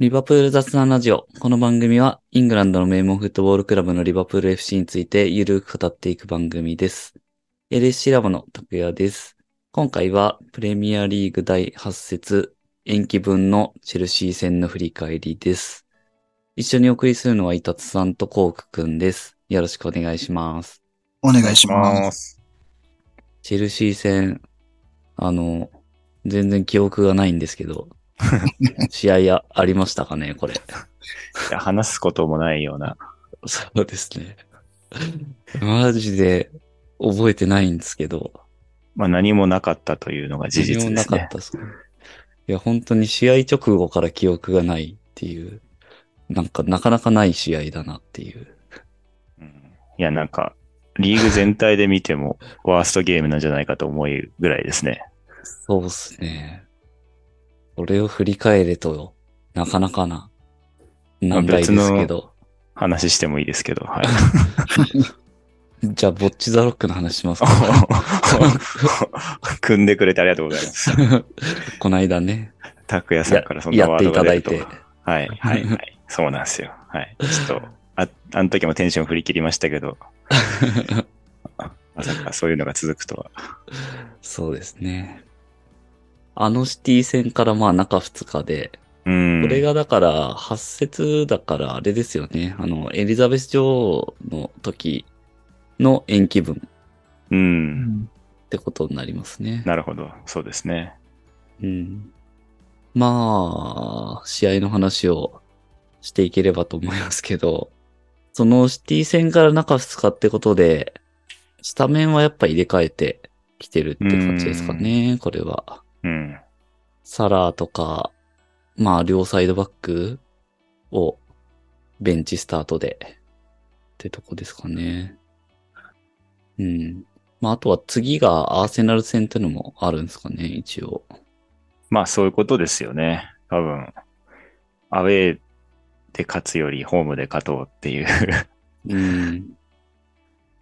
リバプール雑談ラジオ。この番組は、イングランドの名門フットボールクラブのリバプール FC についてゆるく語っていく番組です。LSC ラボの拓也です。今回は、プレミアリーグ第8節延期分のチェルシー戦の振り返りです。一緒にお送りするのは、イタツさんとコークくんです。よろしくお願いします。お願いします。す。チェルシー戦、あの、全然記憶がないんですけど、試合やありましたかね、これ。話すこともないような。そうですね。マジで覚えてないんですけど。まあ何もなかったというのが事実何もですね。なかったです。いや、本当に試合直後から記憶がないっていう、なんかなかなかない試合だなっていう。うんいや、なんか、リーグ全体で見ても、ワーストゲームなんじゃないかと思うぐらいですね。そうですね。これを振り返れと、なかなかな、難題ですけど。話してもいいですけど、はい。じゃあ、ボッチザロックの話しますか。組んでくれてありがとうございます。この間ね、拓也さんからそんなワーやっていドが出るとただいて。はい、はい、はい。そうなんですよ。はい。ちょっと、あ、あの時もテンション振り切りましたけど、まさかそういうのが続くとは。そうですね。あのシティ戦からまあ中2日で、うん。これがだから、発節だからあれですよね。あの、エリザベス女王の時の延期分う。うんんってことになりますね。なるほど。そうですね。うん。まあ、試合の話をしていければと思いますけど、そのシティ戦から中2日ってことで、スタメンはやっぱ入れ替えてきてるって感じですかね、これは。うん。サラーとか、まあ、両サイドバックをベンチスタートでってとこですかね。うん。まあ、あとは次がアーセナル戦ってのもあるんですかね、一応。まあそういうことですよね。多分、アウェーで勝つよりホームで勝とうっていう。うん。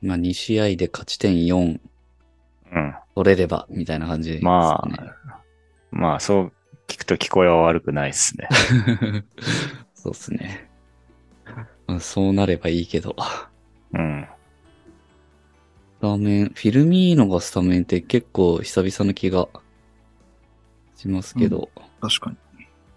まあ、2試合で勝ち点4うん。取れれば、みたいな感じでね。まあ、まあそう聞くと聞こえは悪くないですね。そうですね。まあそうなればいいけど。うん。スタメン、フィルミーノがスタメンって結構久々な気がしますけど、確かに。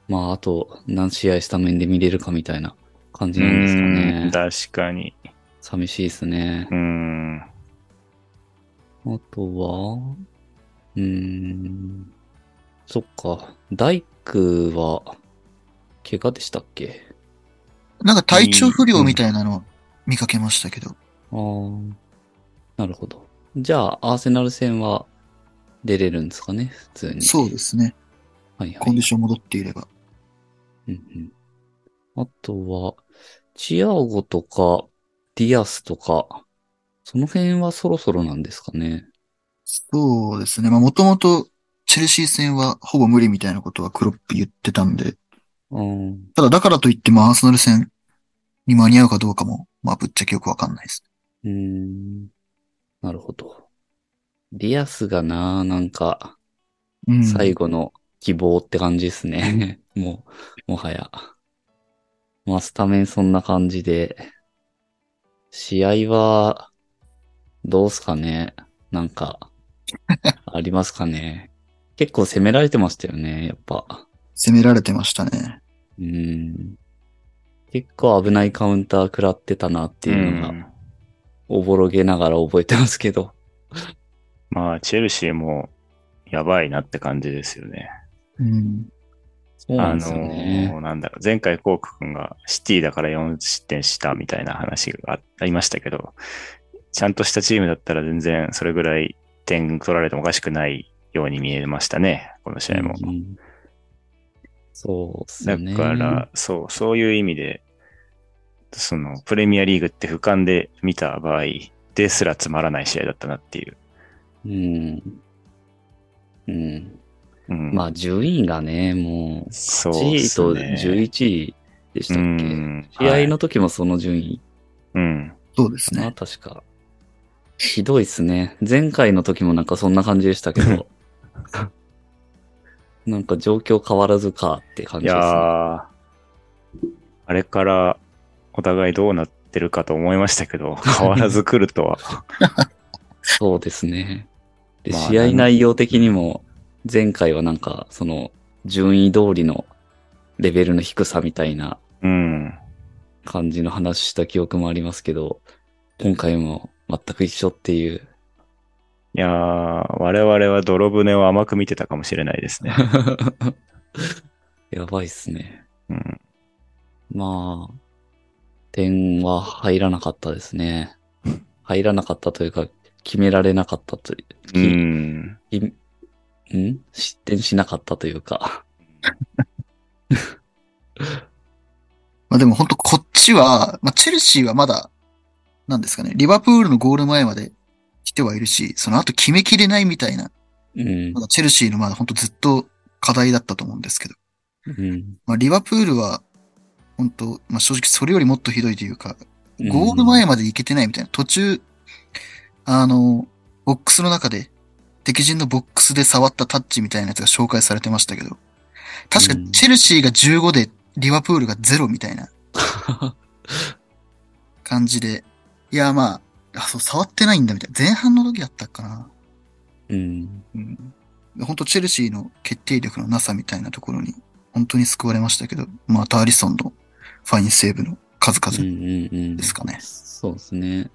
まああと何試合スタメンで見れるかみたいな感じうなんですかんね。確かに。寂しいですね。うん。あとは、うーん、そっか、大工は、怪我でしたっけ？なんか体調不良みたいなの見かけましたけど。ああ、なるほど。じゃあ、アーセナル戦は出れるんですかね？普通に。そうですね。はいはいコンディ。ション戻っていれば。うんうん。あとは、チアゴとか、ディアスとか、その辺はそろそろなんですかね？そうですね。まあもともとチェルシー戦はほぼ無理みたいなことはクロップ言ってたんで、うん。ただだからといってもアーセナル戦に間に合うかどうかも、まあぶっちゃけよくわかんないです。うーん。なるほど。ディアスがな、なんか、うん。最後の希望って感じですね。もう、もはや。まあ、スタメンそんな感じで。試合は、どうすかねなんか、ありますかね結構攻められてましたよね、やっぱ。攻められてましたね。うーん。結構危ないカウンター食らってたなっていうのが、んおぼろげながら覚えてますけど。まあ、チェルシーもやばいなって感じですよね。うん。あそうなんですよのなんだろう、前回コーク君がシティだから4失点したみたいな話がありましたけど、ちゃんとしたチームだったら全然それぐらい点取られてもおかしくないように見えましたね、この試合も。うんそうっすね。から、そう、そういう意味で、その、プレミアリーグって俯瞰で見た場合ですらつまらない試合だったなっていう。うん。うん。うん、まあ、順位がね、もう、そう8位とですね11位でしたっうけ、ん試合のはい時もその順位うん。かな、そうですね。確か。ひどいっすね。前回の時もなんかそんな感じでしたけど。なんか状況変わらずかって感じですね。ー、あれからお互いどうなってるかと思いましたけど、変わらず来るとは。そうですね。で、まあ試合内容的にも、前回はなんか、その、順位通りのレベルの低さみたいなうん。感じの話した記憶もありますけど、今回も全く一緒っていう。いやー、我々は泥船を甘く見てたかもしれないですね。やばいっすね。うん。まあ、点は入らなかったですね。入らなかったというか、決められなかったという。うきん。きん？失点しなかったというか。まあでも本当こっちは、まあチェルシーはまだ、なんですかね、リバプールのゴール前まで来てはいるし、その後決めきれないみたいな、うん。チェルシーのまだ本当ずっと課題だったと思うんですけど、うん。まあリバプールは、本当まあ正直それよりもっとひどいというか、ゴール前まで行けてないみたいな、途中、あの、ボックスの中で、敵陣のボックスで触ったタッチみたいなやつが紹介されてましたけど、確かうん。チェルシーが15でリバプールが0みたいな。感じで、いや、まあ、あ、そう、触ってないんだみたいな。前半の時だったかな。うん。うん。本当チェルシーの決定力のなさみたいなところに、本当に救われましたけど、またアリソンのファインセーブの数うん々うんうん。ですかね。そうですね。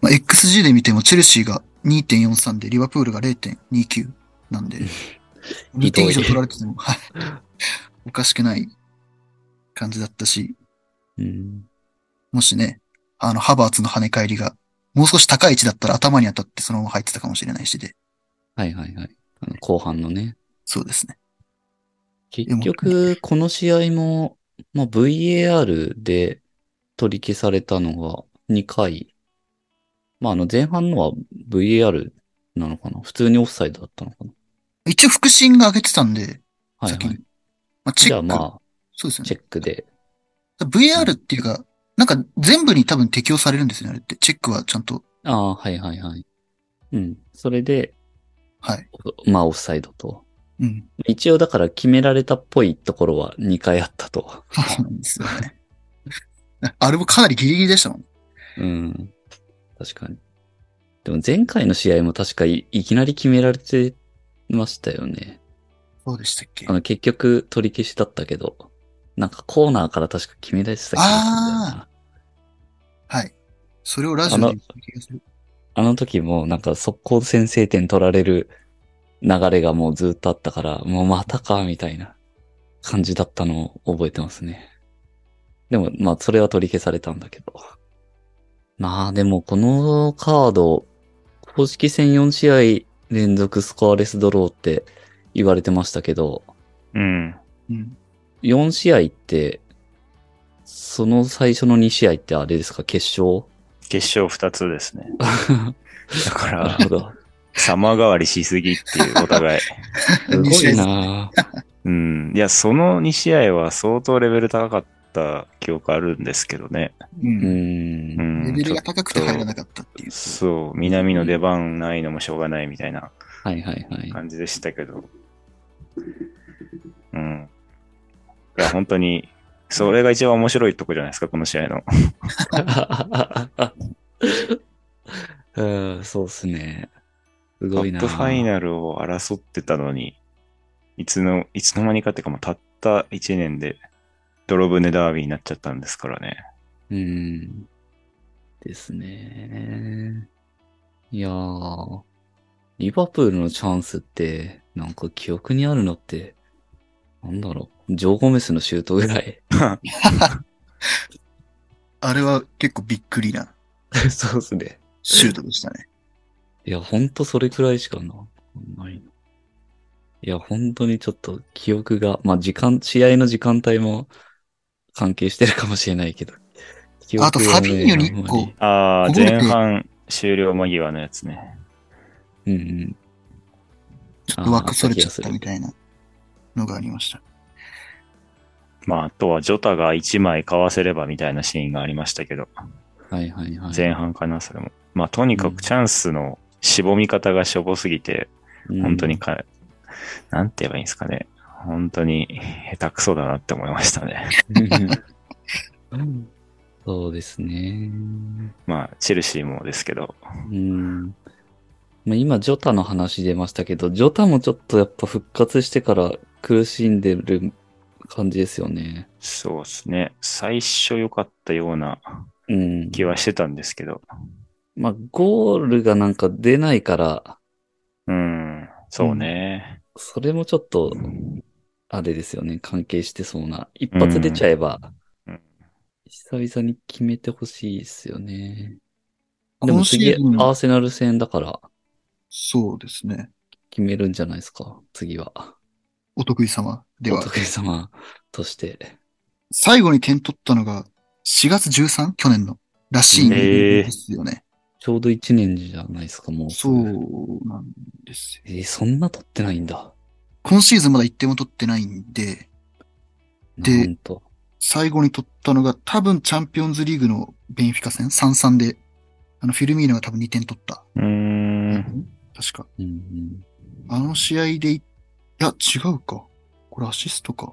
まあ、XG で見てもチェルシーが2.43でリバプールが0.29なんで、2点以上取られてても、はい。おかしくない感じだったし、うん。もしね、あの、ハバーツの跳ね返りが、もう少し高い位置だったら頭に当たってそのまま入ってたかもしれないしで、はいはいはい。あの後半のね。そうですね。結局、この試合も、まあ、VAR で取り消されたのが2回。まあ、あの前半のは VAR なのかな？普通にオフサイドだったのかな？一応腹心が上げてたんで、はい先にはい。まあ、チェック。じゃあまあ、そうですよね。チェックで。VR っていうか、なんか全部に多分適用されるんですよね、あれって。チェックはちゃんと。ああ、はいはいはい。うん。それで、はい。まあ、オフサイドと。うん。一応だから決められたっぽいところは2回あったと。そうなんですよね。あれもかなりギリギリでしたもん。うん。確かに。でも前回の試合も確かいいきなり決められてましたよね。そうでしたっけ？あの結局取り消しだったけど、なんかコーナーから確か決め出した気がするんだよな。はい。それをラジオで言った気がする。あの時もなんか速攻先制点取られる流れがもうずっとあったから、もうまたか、みたいな感じだったのを覚えてますね。でも、まあ、それは取り消されたんだけど。まあ、でもこのカード、公式戦4試合連続スコアレスドローって言われてましたけど、うん。うん。4試合って、その最初の2試合ってあれですか？決勝？決勝2つですね。だかなら。様変わりしすぎっていう、お互い。すごいなうん。いや、その2試合は相当レベル高かった記憶あるんですけどね。う。うん。うんん。レベルが高くて入らなかったっていう。そう、南の出番ないのもしょうがないみたいなはいはいはい。感じでしたけど。うん。いや、本当に、それが一番面白いとこじゃないですか、この試合の。うん、そうっすね。すトごいなップファイナルを争ってたのに、いつの、いつの間にかっていうかもうたった1年で、泥船ダービーになっちゃったんですからね。うん。ですね。いやー、リバプールのチャンスって、なんか記憶にあるのって、なんだろう、ジョー・ゴメスのシュートぐらい。あれは結構びっくりな そうっすね。シュートでしたね。いや、ほんとそれくらいしかな、ないの。いや、本当にちょっと記憶が、まあ時間、試合の時間帯も関係してるかもしれないけど。記憶あとがねファビーニョに一個ああ前半終了間際のやつね。うんうん。ちょっと枠それちゃったみたいなのがありました。まあ、あとはジョタが1枚かわせればみたいなシーンがありましたけど、はいはいはい。前半かな、それも。まあ、とにかくチャンスの絞み方がしょぼすぎて、うん本当にか、なんて言えばいいんですかね。本当に下手くそだなって思いましたね。ですね。まあ、チェルシーもですけど。うん。まあ、今、ジョタの話出ましたけど、ジョタもちょっとやっぱ復活してから苦しんでる感じですよね。そうですね。最初良かったようなうん。気はしてたんですけど。まあ、ゴールがなんか出ないから、うん。そうね。それもちょっと、あれですよね。関係してそうな。一発出ちゃえば、うん久々に決めてほしいですよね。でも今シ次、ーズンアーセナル戦だから、そうですね。決めるんじゃないですか。次は。お得意様では。お得意様として。最後に点取ったのが4月 13? 去年の。らしいんですよね。ちょうど1年じゃないですか、もう。そうなんですよ。えーそんな取ってないんだ。今シーズンまだ1点も取ってないんで、で。最後に取ったのが多分チャンピオンズリーグのベンフィカ戦3-3で、あのフィルミーノが多分2点取った。うーん。確か。うんうんあの試合でい、いや、違うか。これアシストか。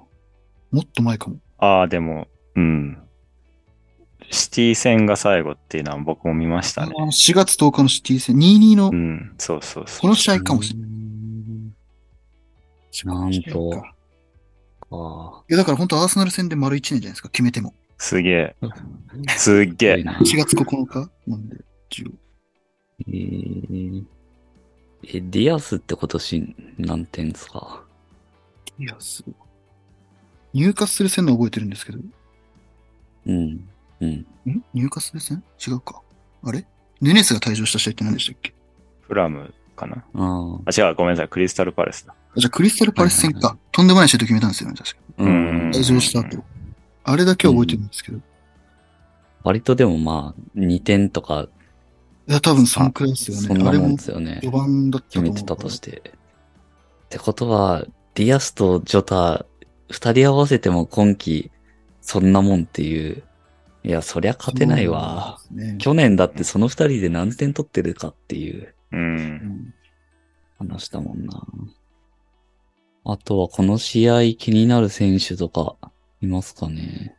もっと前かも。ああ、でも、うん。シティ戦が最後っていうのは僕も見ましたね。あの4月10日のシティ戦、2-2のう、ん。そうそうそう。この試合かもしれない。なんとかあいや、だから本当アーセナル戦で丸1年じゃないですか、決めても。すげえ。す。げえ。な4月9日なんで、10えーえ、ディアスって今年何点ですか？いや、すごい。入荷する戦の覚えてるんですけど、んうん。うん。入荷する戦違うか。あれ？ヌネスが退場した試合って何でしたっけ？フラムかな？ああ。あ、違う、ごめんなさい。クリスタルパレスだ。あじゃあクリスタルパレス戦はいはいか。とんでもないシュート決めたんですよね、確かううんん。退場した後。あれだけは覚えてるんですけど。い割とでもまあ、2点とか、や、多分そんくらいですよね。あれもそんなもんですよね。序盤だった決めてたとして。ってことは、ディアスとジョタ、二人合わせても今季、そんなもんっていう。いや、そりゃ勝てないわ。ね。去年だってその二人で何点取ってるかっていうう。うんん話だもんな。あとはこの試合気になる選手とかいますかね。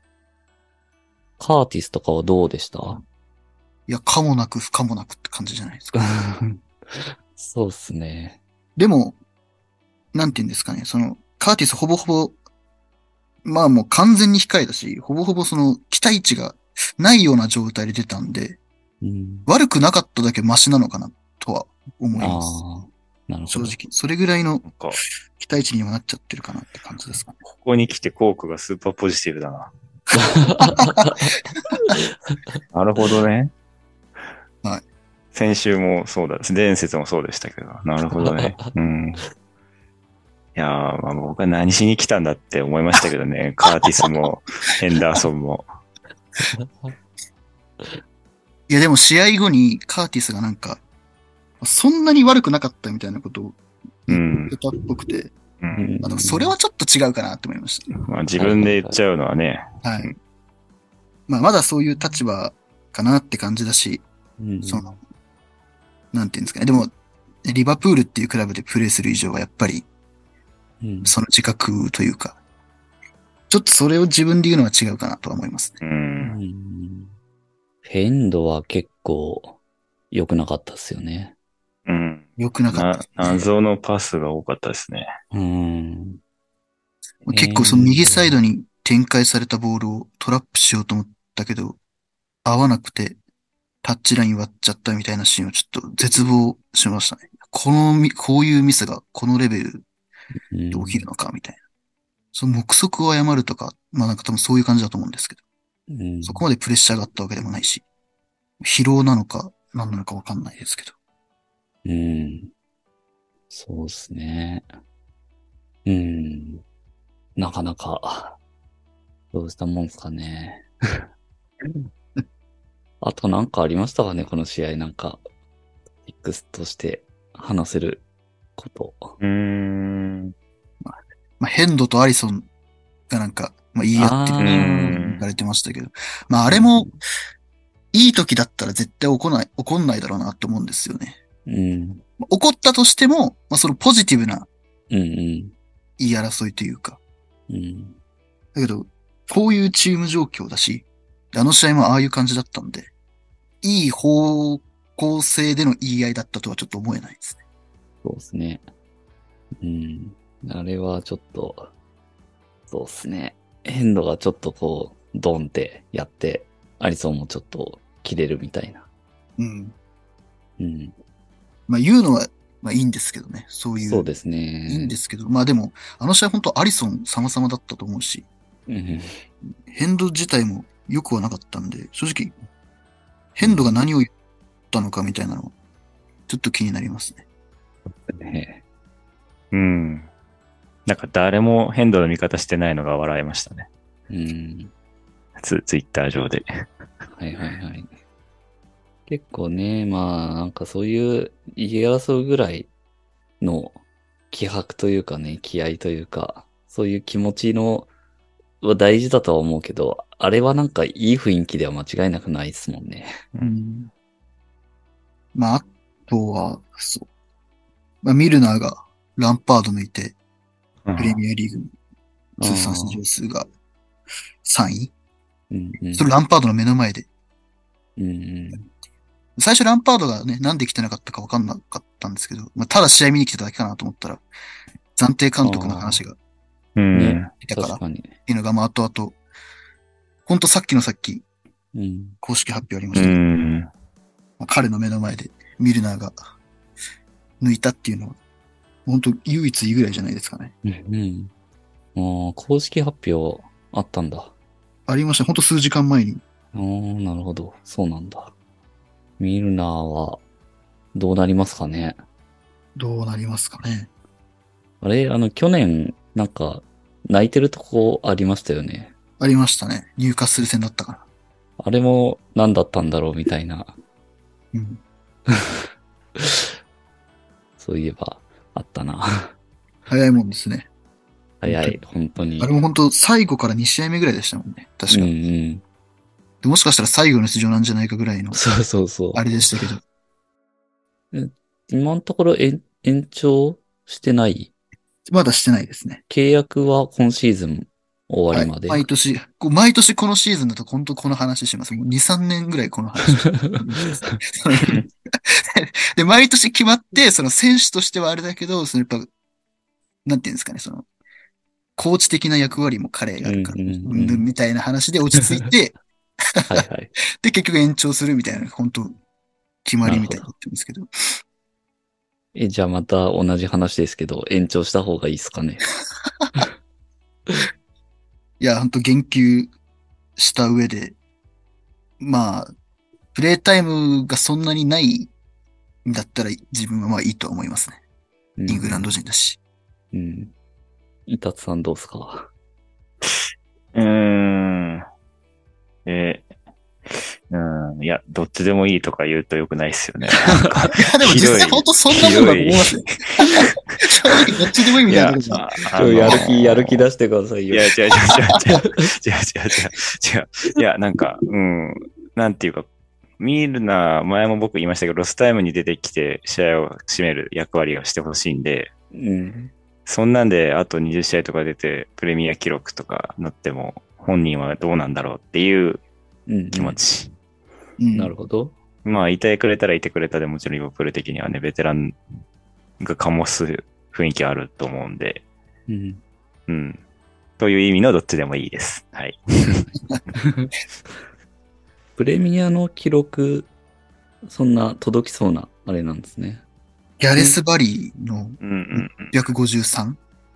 カーティスとかはどうでした？いや、かもなく不可もなくって感じじゃないですか。そうっすね。でも、なんて言うんですかね、その、カーティスほぼほぼ、まあもう完全に控えだし、ほぼほぼその期待値がないような状態で出たんで、うん、悪くなかっただけマシなのかなとは思います。ああ、なるほど。正直。それぐらいの期待値にはなっちゃってるかなって感じですかね。ここに来てコークがスーパーポジティブだな。なるほどね。はい。先週もそうだ、伝説もそうでしたけど、なるほどね。うん。いやー、まあ、僕は何しに来たんだって思いましたけどね。カーティスも、ヘンダーソンも。いやでも試合後にカーティスがなんか、そんなに悪くなかったみたいなことをうん言っ。たっぽくて、うんあでもそれはちょっと違うかなって思いました。まあ、自分で言っちゃうのはね、はい。うんまあまだそういう立場かなって感じだし、うんその、なんていうんですかね。でも、リバプールっていうクラブでプレーする以上はやっぱり、うんその自覚というか、ちょっとそれを自分で言うのは違うかなとは思いますね。う。うんんフェンドは結構良くなかったですよね。うん。良くなかったな、謎のパスが多かったですね。うん。結構その右サイドに展開されたボールをトラップしようと思ったけど、合わなくてタッチライン割っちゃったみたいなシーンをちょっと絶望しましたね。このみ、こういうミスがこのレベルうんで起きるのかみたいな。その目測を誤るとか、まあなんか多分そういう感じだと思うんですけど、うんそこまでプレッシャーがあったわけでもないし、疲労なのか何なのかわかんないですけど。うん。そうですね。うん。なかなか、どうしたもんすかね。あとなんかありましたかねこの試合なんか、トピックスとして話せること。うーん。まあヘンドとアリソンがなんか、まあ言い合って言われてましたけど、まああれも、いい時だったら絶対怒んない、怒んないだろうなって思うんですよね。うん。まあ怒ったとしても、まあそのポジティブなうんうん。言い争いというか。うん。だけど、こういうチーム状況だし、であの試合もああいう感じだったんで、いい方向性での言い合いだったとはちょっと思えないですね。そうですね。うん。あれはちょっと、そうですね。ヘンドがちょっとこう、ドンってやって、アリソンもちょっと切れるみたいな。うん。うん。まあ言うのは、まあいいんですけどね。そういう。そうですね。いいんですけど、まあでも、あの試合本当アリソン様々だったと思うし、うん。ヘンド自体も良くはなかったんで、正直、ヘンドが何を言ったのかみたいなのは、ちょっと気になりますね。ねうん。なんか誰も変動の見方してないのが笑いましたね。うん。ツツイッター上で。はいはいはい。結構ね、まあ、なんかそういう言い争うぐらいの気迫というかね、気合というか、そういう気持ちの、は大事だとは思うけど、あれはなんかいい雰囲気では間違いなくないですもんね。うん。まあ、あとは、そう。まあ、ミルナーがランパード抜いて、うんプレミアリーグ通算出場数が3位？うんうん。それランパードの目の前で。うんうん。最初ランパードがね、なんで来てなかったか分かんなかったんですけど、まあ、ただ試合見に来てただけかなと思ったら、暫定監督の話がうん。ね出たから、っ確かに。ていうのが、まあ、後々、ほんとさっきのさっき、うん。公式発表ありまうしたけ。まあ彼の目の前でミルナーが抜いたっていうのは、本当唯一いいぐらいじゃないですかね。うんうん。ああ、公式発表あったんだ。ありました。ほんと数時間前に。ああ、なるほど。そうなんだ。ミルナーは、どうなりますかね？どうなりますかね。あれ、あの、去年、なんか、泣いてるとこありましたよね。ありましたね。入荷する戦だったから。あれも何だったんだろうみたいな、うん。そういえば、あったな。早いもんですね。早い、本当に。あれも本当最後から2試合目ぐらいでしたもんね。確か。うんうん。でもしかしたら最後の出場なんじゃないかぐらいの、そうそうそう。あれでしたけど。今のところ延延長してない？まだしてないですね。契約は今シーズン終わりまで。はい、毎年、こう毎年このシーズンだと本当この話します。もう2、3年ぐらいこの話。で、毎年決まって、その選手としてはあれだけど、そのやっぱ、なんていうんですかね、その、コーチ的な役割も彼があるから、みたいな話で落ち着いて、はいはい。で、結局延長するみたいな、本当決まりみたいに言ってるんですけど。え、じゃあまた同じ話ですけど、延長した方がいいですかね？いや、本当言及した上で、まあ、プレイタイムがそんなにないんだったら自分はまあいいとは思いますね。うんイングランド人だし。うん。イタツさんどうですか？うーん。いや、どっちでもいいとか言うと良くないですよね。なんかいや、でも実際本当そんなもんだと思いますね。正直どっちでもいいみたいなとこじゃん。あちょやる気、やる気出してくださいよ。いや、違う違う違う違う。違う違う違う違う。いや、なんか、うん。なんていうか、ミルナー、前も僕言いましたけど、ロスタイムに出てきて試合を締める役割をしてほしいんで、うん。そんなんで、あと20試合とか出て、プレミア記録とかなっても、本人はどうなんだろうっていううん。気持ち。うんなるほど。まあ、いてくれたらいてくれたでもちろんリバプール的にはね、ベテランが醸す雰囲気あると思うんで、うん。うん。という意味のどっちでもいいです。はい。プレミアの記録、そんな届きそうな、あれなんですね。ギャレス・バリーのうんうんうん。653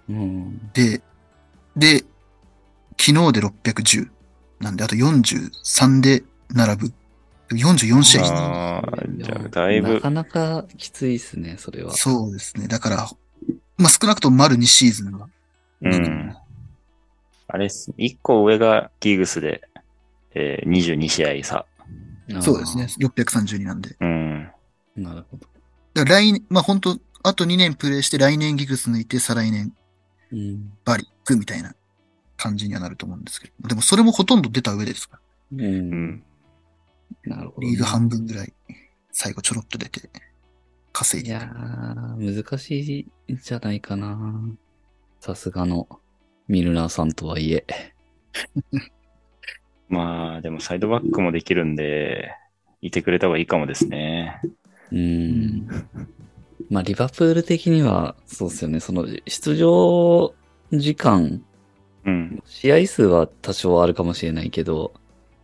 うん。で、で、昨日で610なんで、あと43で並ぶ。44試合してああ、いやじゃあ、だいぶな、かなかきついですね、それは。そうですね。だから、まあ、少なくとも丸2シーズンは。うん。あれっす。1個上がギーグスで、えー、22試合差。そうですね。。632なんで。うん。なるほど。だから来年、まあ、本当あと2年プレイして来年ギグス抜いて再来年うん。バリ行くみたいな感じにはなると思うんですけど。でもそれもほとんど出た上でですから。う。うんん。なるほどね、リーグ半分ぐらい最後ちょろっと出て稼いで。いやー、難しいんじゃないかな。さすがのミルナーさんとはいえ。まああ、でもサイドバックもできるんで、いてくれた方がいいかもですね。うん。まあ、リバプール的には、そうですよね。その、出場時間、うん。試合数は多少あるかもしれないけど、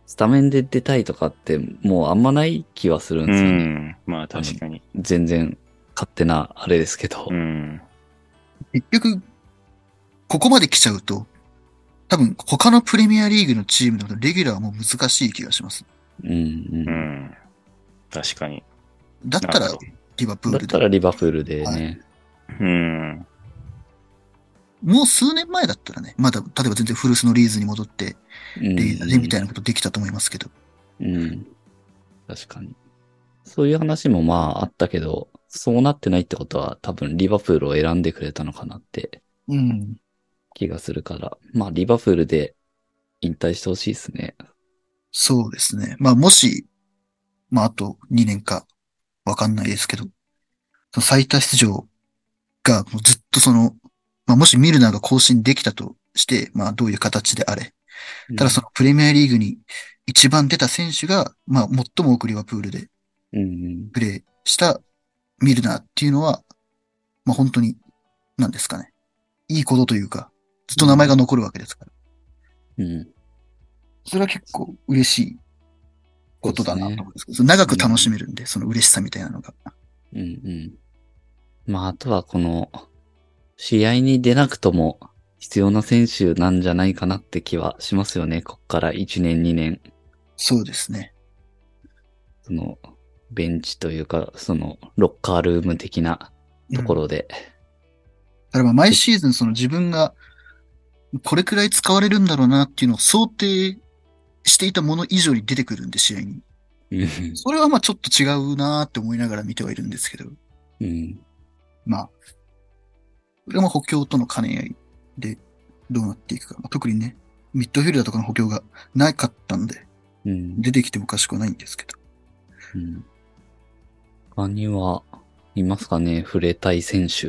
スタメンで出たいとかって、もうあんまない気はするんうですよね。ん。まあ確かに。全然、勝手なあれですけど。うん。結局、ここまで来ちゃうと、多分他のプレミアリーグのチームだとレギュラーはもう難しい気がします。うん、うんう。ん。確かに。だったらリバプールで。だったらリバプールでね。どうん。もう数年前だったらね、まだ、例えば全然フルスのリーズに戻って、うんレギュラーでみたいなことできたと思いますけど。うん。確かに。そういう話もまああったけど、そうなってないってことは多分リバプールを選んでくれたのかなってうん。気がするから、まあリバプールで引退してほしいですね。そうですね。まあもし、まああと2年かわかんないですけど、その最多出場がもうずっとその、まあもしミルナーが更新できたとして、まあどういう形であれ。ただそのプレミアリーグに一番出た選手が、まあ最も多くリバプールでうんうん。プレーしたミルナーっていうのは、まあ本当に、何ですかね。いいことというか、ずっと名前が残るわけですから。うん。それは結構嬉しいことだなと思うんですけど、長く楽しめるんで、その嬉しさみたいなのが。うんうん。まあ、あとはこの、試合に出なくとも必要な選手なんじゃないかなって気はしますよね。こっから1年2年。そうですね。その、ベンチというか、その、ロッカールーム的なところで。だからまあ毎シーズンその自分がこれくらい使われるんだろうなっていうのを想定していたもの以上に出てくるんで、試合に。うんそれはまあちょっと違うなって思いながら見てはいるんですけど、うん。まあ、これも補強との兼ね合いでどうなっていくか。まあ、特にね、ミッドフィルダーとかの補強がなかったんで、うん。出てきてもおかしくはないんですけど。うん。他には、いますかね触れたい選手。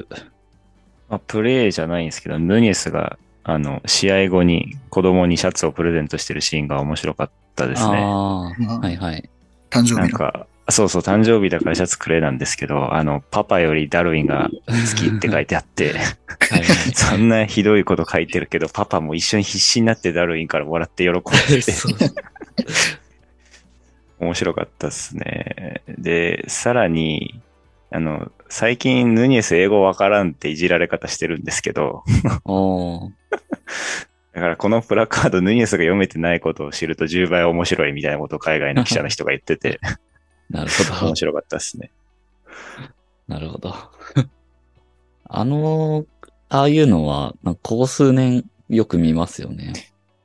まあ、プレーじゃないんですけど、ヌニエスが、あの、試合後に子供にシャツをプレゼントしてるシーンが面白かったですね。ああ、まあはいはい。誕生日の。なんか、そうそう、誕生日だからシャツくれなんですけど、あの、パパよりダルウィンが好きって書いてあって、はいはい。そんなひどいこと書いてるけど、パパも一緒に必死になってダルウィンからもらって喜んでて、面白かったですね。で、さらに、あの、最近ヌニエス英語わからんっていじられ方してるんですけど、だからこのプラカードヌニエスが読めてないことを知ると10倍面白いみたいなことを海外の記者の人が言ってて、なるほど面。白かったですね。なるほど。あの、ああいうのは、ここ数年よく見ますよね。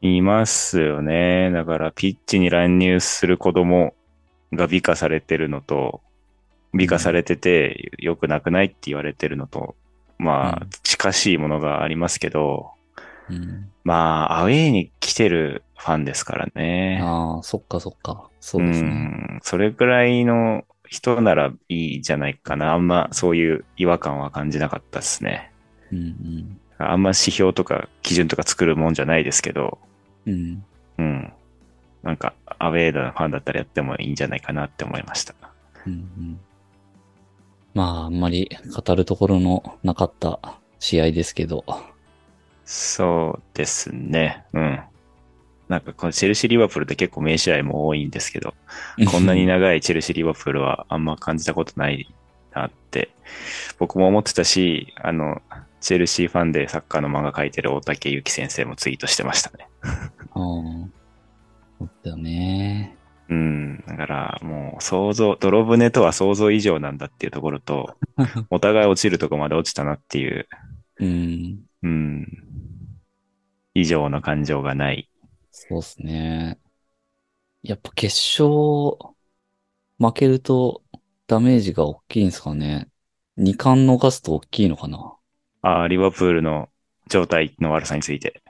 いますよね。だからピッチに乱入する子供が美化されてるのと、美化されてて良くなくないって言われてるのと、まあうん、近しいものがありますけど、うん。まあ、アウェイに来てるファンですからね。ああ、そっかそっか。そうですね。ん。それぐらいの人ならいいじゃないかな。あんまそういう違和感は感じなかったですね。うんあんま指標とか基準とか作るもんじゃないですけど、うん。うん。うん。なんか、アウェーなファンだったらやってもいいんじゃないかなって思いました。うんうん。まあ、あんまり語るところのなかった試合ですけど。そうですね。うん。なんかこのチェルシー・リバプールって結構名試合も多いんですけど、こんなに長いチェルシー・リバプールはあんま感じたことないなって、僕も思ってたし、あの、チェルシーファンでサッカーの漫画描いてる大竹ゆき先生もツイートしてましたね。ああ。そうだよね。うん。だからもう想像、泥船とは想像以上なんだっていうところと、お互い落ちるとこまで落ちたなっていう、うん。うん。以上の感情がない。そうっすね。やっぱ決勝、負けるとダメージが大きいんですかね。二冠逃すと大きいのかな。ああ、リバプールの状態の悪さについて。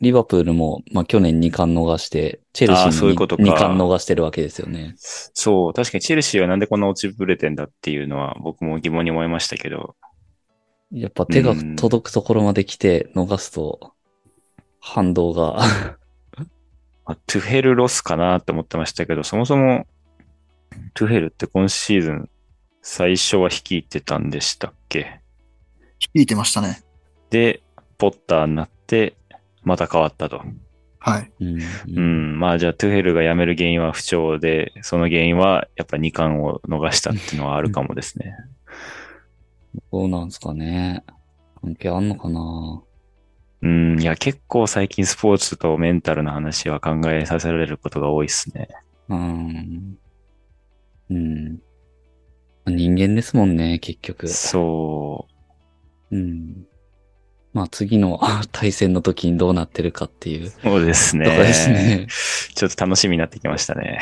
リバプールも、まあ、去年二冠逃して、チェルシあーーにそういうことか二冠逃してるわけですよね。そう、確かにチェルシーはなんでこんな落ちぶれてんだっていうのは僕も疑問に思いましたけど、やっぱ手が届くところまで来て逃すと、反動が。まあトゥヘルロスかなって思ってましたけど、そもそもトゥヘルって今シーズン最初は率いてたんでしたっけ？聞いてましたね。で、ポッターになって、また変わったと。はい。うん。まあじゃあトゥヘルが辞める原因は不調で、その原因はやっぱ2冠を逃したっていうのはあるかもですね。どうなんすかね。関係あんのかなうん。いや、結構最近スポーツとメンタルの話は考えさせられることが多いですね。うん。うん。人間ですもんね、結局。そうん。まあ次の 対戦の時にどうなってるかっていうう。そうですね。ですね。ちょっと楽しみになってきましたね。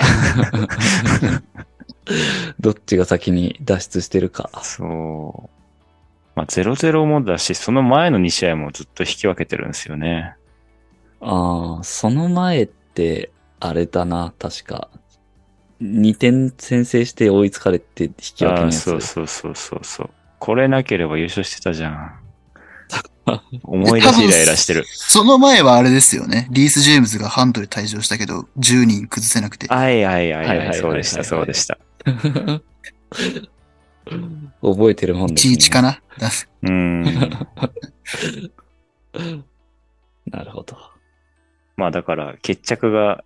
どっちが先に脱出してるか。そう。まあ、0-0もだし、その前の2試合もずっと引き分けてるんですよね。ああ、その前って、あれだな、確か。2点先制して追いつかれて引き分けのああ、やつ。そうそうそうそうそう。これなければ優勝してたじゃん。思い出しイライラしてる。その前はあれですよね。リース・ジェームズがハンドで退場したけど、10人崩せなくて。はいはいはいはいそうでした、そうでした。覚えてるもんですね。1-1かな？うん。なるほど。まあだから、決着が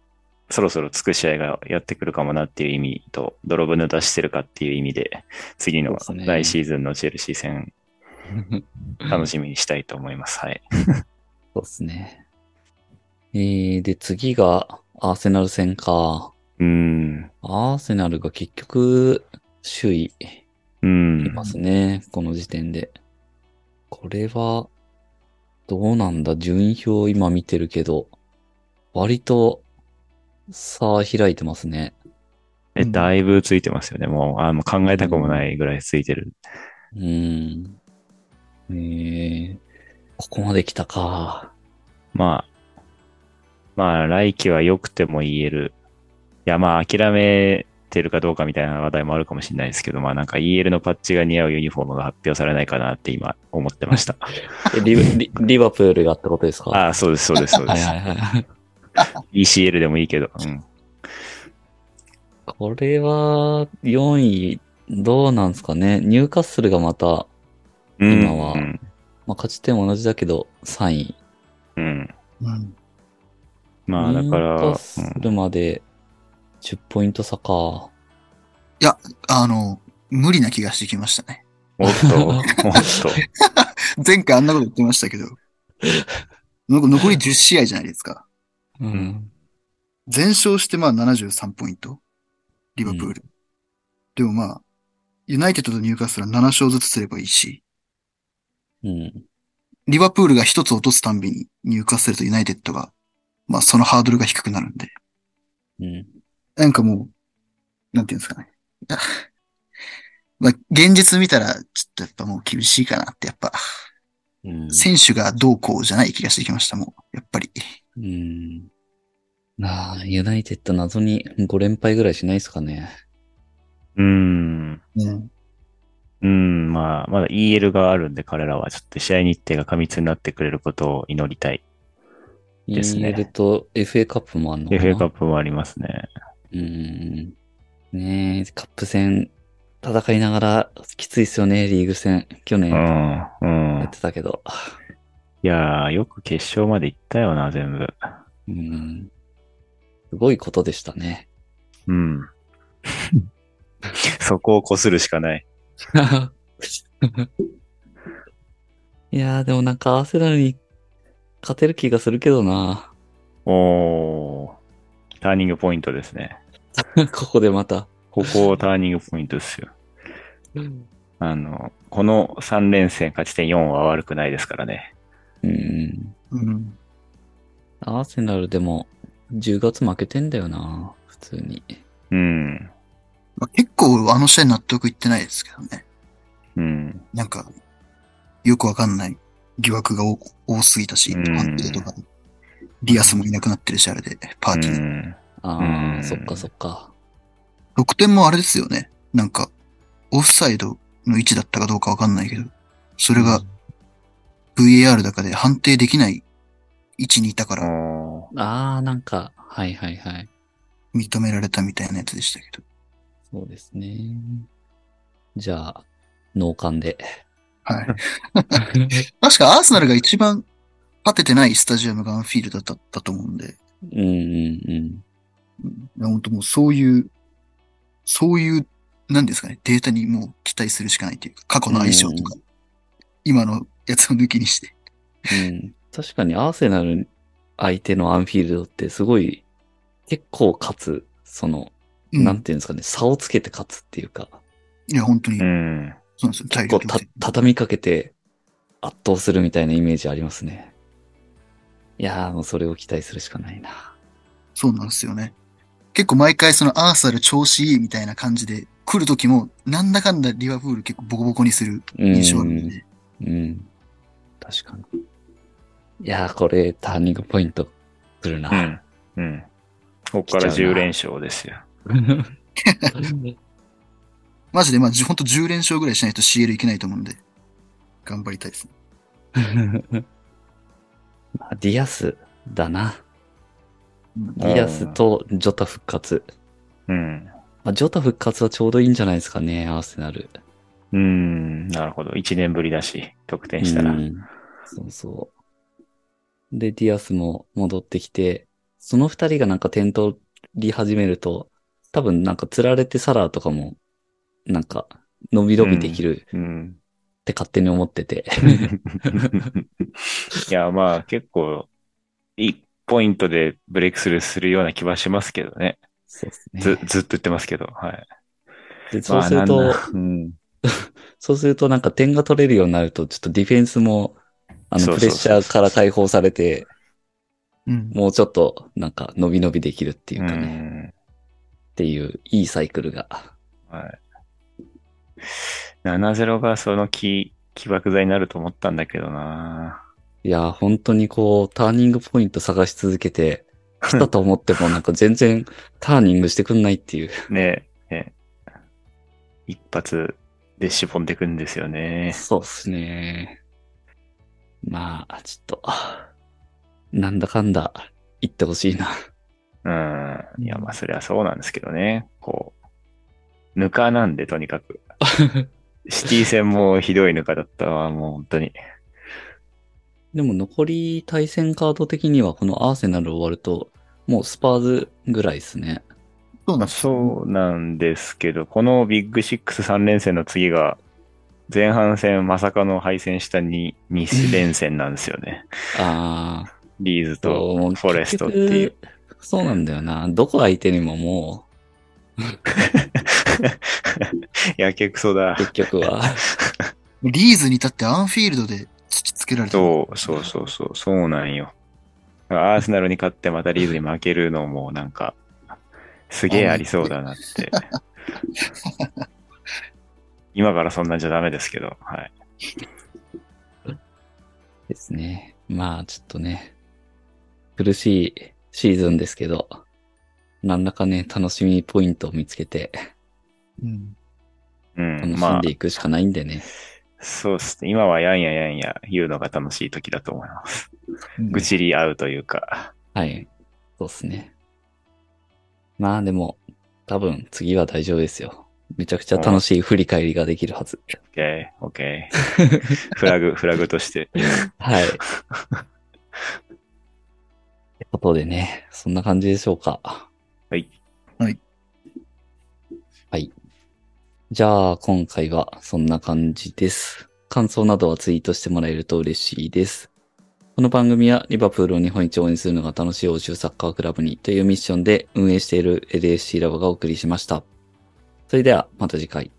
そろそろつく試合がやってくるかもなっていう意味と、泥船出してるかっていう意味で、次の来シーズンのチェルシー戦、楽しみにしたいと思います。はい。そうですね。えー、で、次が、アーセナル戦か。うん。アーセナルが結局、首位うんい。ますね。この時点で。これは、どうなんだ？順位表今見てるけど、割と、差開いてますね。え、だいぶついてますよね。もう、あもう考えたくもないぐらいついてる。うーん。えー、ここまで来たか。まあ、まあ、来季は良くても言える。いや、まあ、諦めてるかどうかみたいな話題もあるかもしれないですけど、まあ、なんか EL のパッチが似合うユニフォームが発表されないかなって今思ってました。えリリリバプールがってことですか？ああ、そうです、そうです、そうです。はいはいはい。ECL でもいいけど。うん。これは、4位、どうなんですかね？ニューカッスルがまた、うん今はうん。まあ、勝ち点同じだけど、3位。うん。うん。まあ、だから、ニューカッスルまで、10ポイント差か。あの、無理な気がしてきましたね。うんおっと、おっと。前回あんなこと言ってましたけど、の残り10試合じゃないですか。うん。全勝してまあ73ポイント。リバプール。でもまあ、ユナイテッドとニューカッスルは7勝ずつすればいいし、うん。リバプールが一つ落とすたんびにニューカッスルとユナイテッドが、まあそのハードルが低くなるんで、うん。なんかもう、なんていうんですかね。まあ現実見たら、ちょっとやっぱもう厳しいかなって、やっぱ、うん。選手がどうこうじゃない気がしてきました、もう。やっぱり。うん。なあ、ユナイテッド謎に5連敗ぐらいしないですかね。うん。うん。うん、まあ、まだ EL があるんで、彼らはちょっと試合日程が過密になってくれることを祈りたい。ですね EL と FA カップもあんのかな FA カップもありますね。うん。ねえ、カップ戦戦いながらきついっすよね、リーグ戦。去年うやっ。てたけど。いやー、よく決勝まで行ったよな、全部。うん。すごいことでしたね。うん。そこをこするしかない。いやー、でもなんかアーセナルに勝てる気がするけどな。おー、ターニングポイントですね。ここでまた。ここターニングポイントですよ。あの、この3連戦勝ち点4は悪くないですからね。うん。うん。アーセナルでも10月負けてんだよな。普通に。うん。まあ、結構あの試合納得いってないですけどね。うん。なんか、よくわかんない疑惑が多多すぎたし、うん判定とかで。ディアスもいなくなってるし、あれで、パーティー。うん。ああ、うんそっかそっか。得点もあれですよね。なんか、オフサイドの位置だったかどうかわかんないけど、それが VAR だかで判定できない位置にいたからあー、なんか、はいはいはい。認められたみたいなやつでしたけど。そうですね。じゃあ、脳幹で。はい。確かアーセナルが一番勝ててないスタジアムがアンフィールドだったと思うんで、うんうんうん。うんいや本当もうそういう、そういう、なんですかね、データにもう期待するしかないというか、過去の相性とか、今のやつを抜きにして。うん、確かにアーセナル相手のアンフィールドってすごい、結構勝つ、その、うんなんていうんですかね、差をつけて勝つっていうか、いや、本当に、うん。そうなんですよ、体こうた畳みかけて圧倒するみたいなイメージありますね。いやー、もうそれを期待するしかないな。そうなんですよね。結構毎回そのアーサル調子いいみたいな感じで来るときも、なんだかんだリバプール結構ボコボコにする印象あるんで、うん。確かに。いやー、これターニングポイント来るな。うん。うん。ここから10連勝ですよ。マジでまあじほんと10連勝ぐらいしないと CL いけないと思うんで、頑張りたいですね。まあディアスだな。うんディアスとジョタ復活。うん。まあ、ジョタ復活はちょうどいいんじゃないですかね、アーセナル。うん。なるほど。1年ぶりだし、得点したら。うんそうそう。で、ディアスも戻ってきて、その二人がなんか点取り始めると、多分なんか釣られてサラーとかも、なんか、伸び伸びできるうん。って勝手に思ってて。いや、まあ結構、いいポイントでブレイクスルーするような気はしますけどね。そうですね。ず、ずっと言ってますけど。はい。でそうすると、まあなんなうん。そうするとなんか点が取れるようになると、ちょっとディフェンスも、あの、プレッシャーから解放されて、うん。もうちょっと、なんか、伸び伸びできるっていうかうね、んっていう、いいサイクルが。はい。7-0がその起、起爆剤になると思ったんだけどないやー、本当にこう、ターニングポイント探し続けて、来たと思っても なんか全然ターニングしてくんないっていう。ねね一発で絞んでくんですよね。そうっすね。まあ、ちょっと、なんだかんだ言ってほしいな。うん。いや、まあ、そりゃそうなんですけどね。こう、ぬかなんで、とにかく。シティ戦もひどいぬかだったわ、もう本当に。でも残り対戦カード的にはこのアーセナル終わると、もうスパーズぐらいですね。そうなん。そうなんですけど、このビッグシックス3連戦の次が、前半戦まさかの敗戦した 2, 2連戦なんですよね。ああ、リーズとフォレストっていう。そうなんだよな。どこ相手にももやけくそだう。結局は。リーズに至ってアンフィールドで突きつけられた。そう、そうそうそう、そうなんよ。アーセナルに勝ってまたリーズに負けるのもなんか、すげえありそうだなって。今からそんなんじゃダメですけど、はい。ですね。まあ、ちょっとね、苦しいシーズンですけど、何らかね、楽しみポイントを見つけて、うん。うん、楽しまあんで、いくしかないんでね。そうですね。今はやんややんや言うのが楽しい時だと思います。愚痴り合うというか。はい。そうですね。まあでも、多分次は大丈夫ですよ。めちゃくちゃ楽しい振り返りができるはず。OK, OK. フラグ、フラグとして。はい。ってことでね、そんな感じでしょうか。はい。はい。じゃあ、今回はそんな感じです。感想などはツイートしてもらえると嬉しいです。この番組はリバプールを日本一応援するのが楽しい欧州サッカークラブにというミッションで運営している LSC ラボがお送りしました。それではまた次回。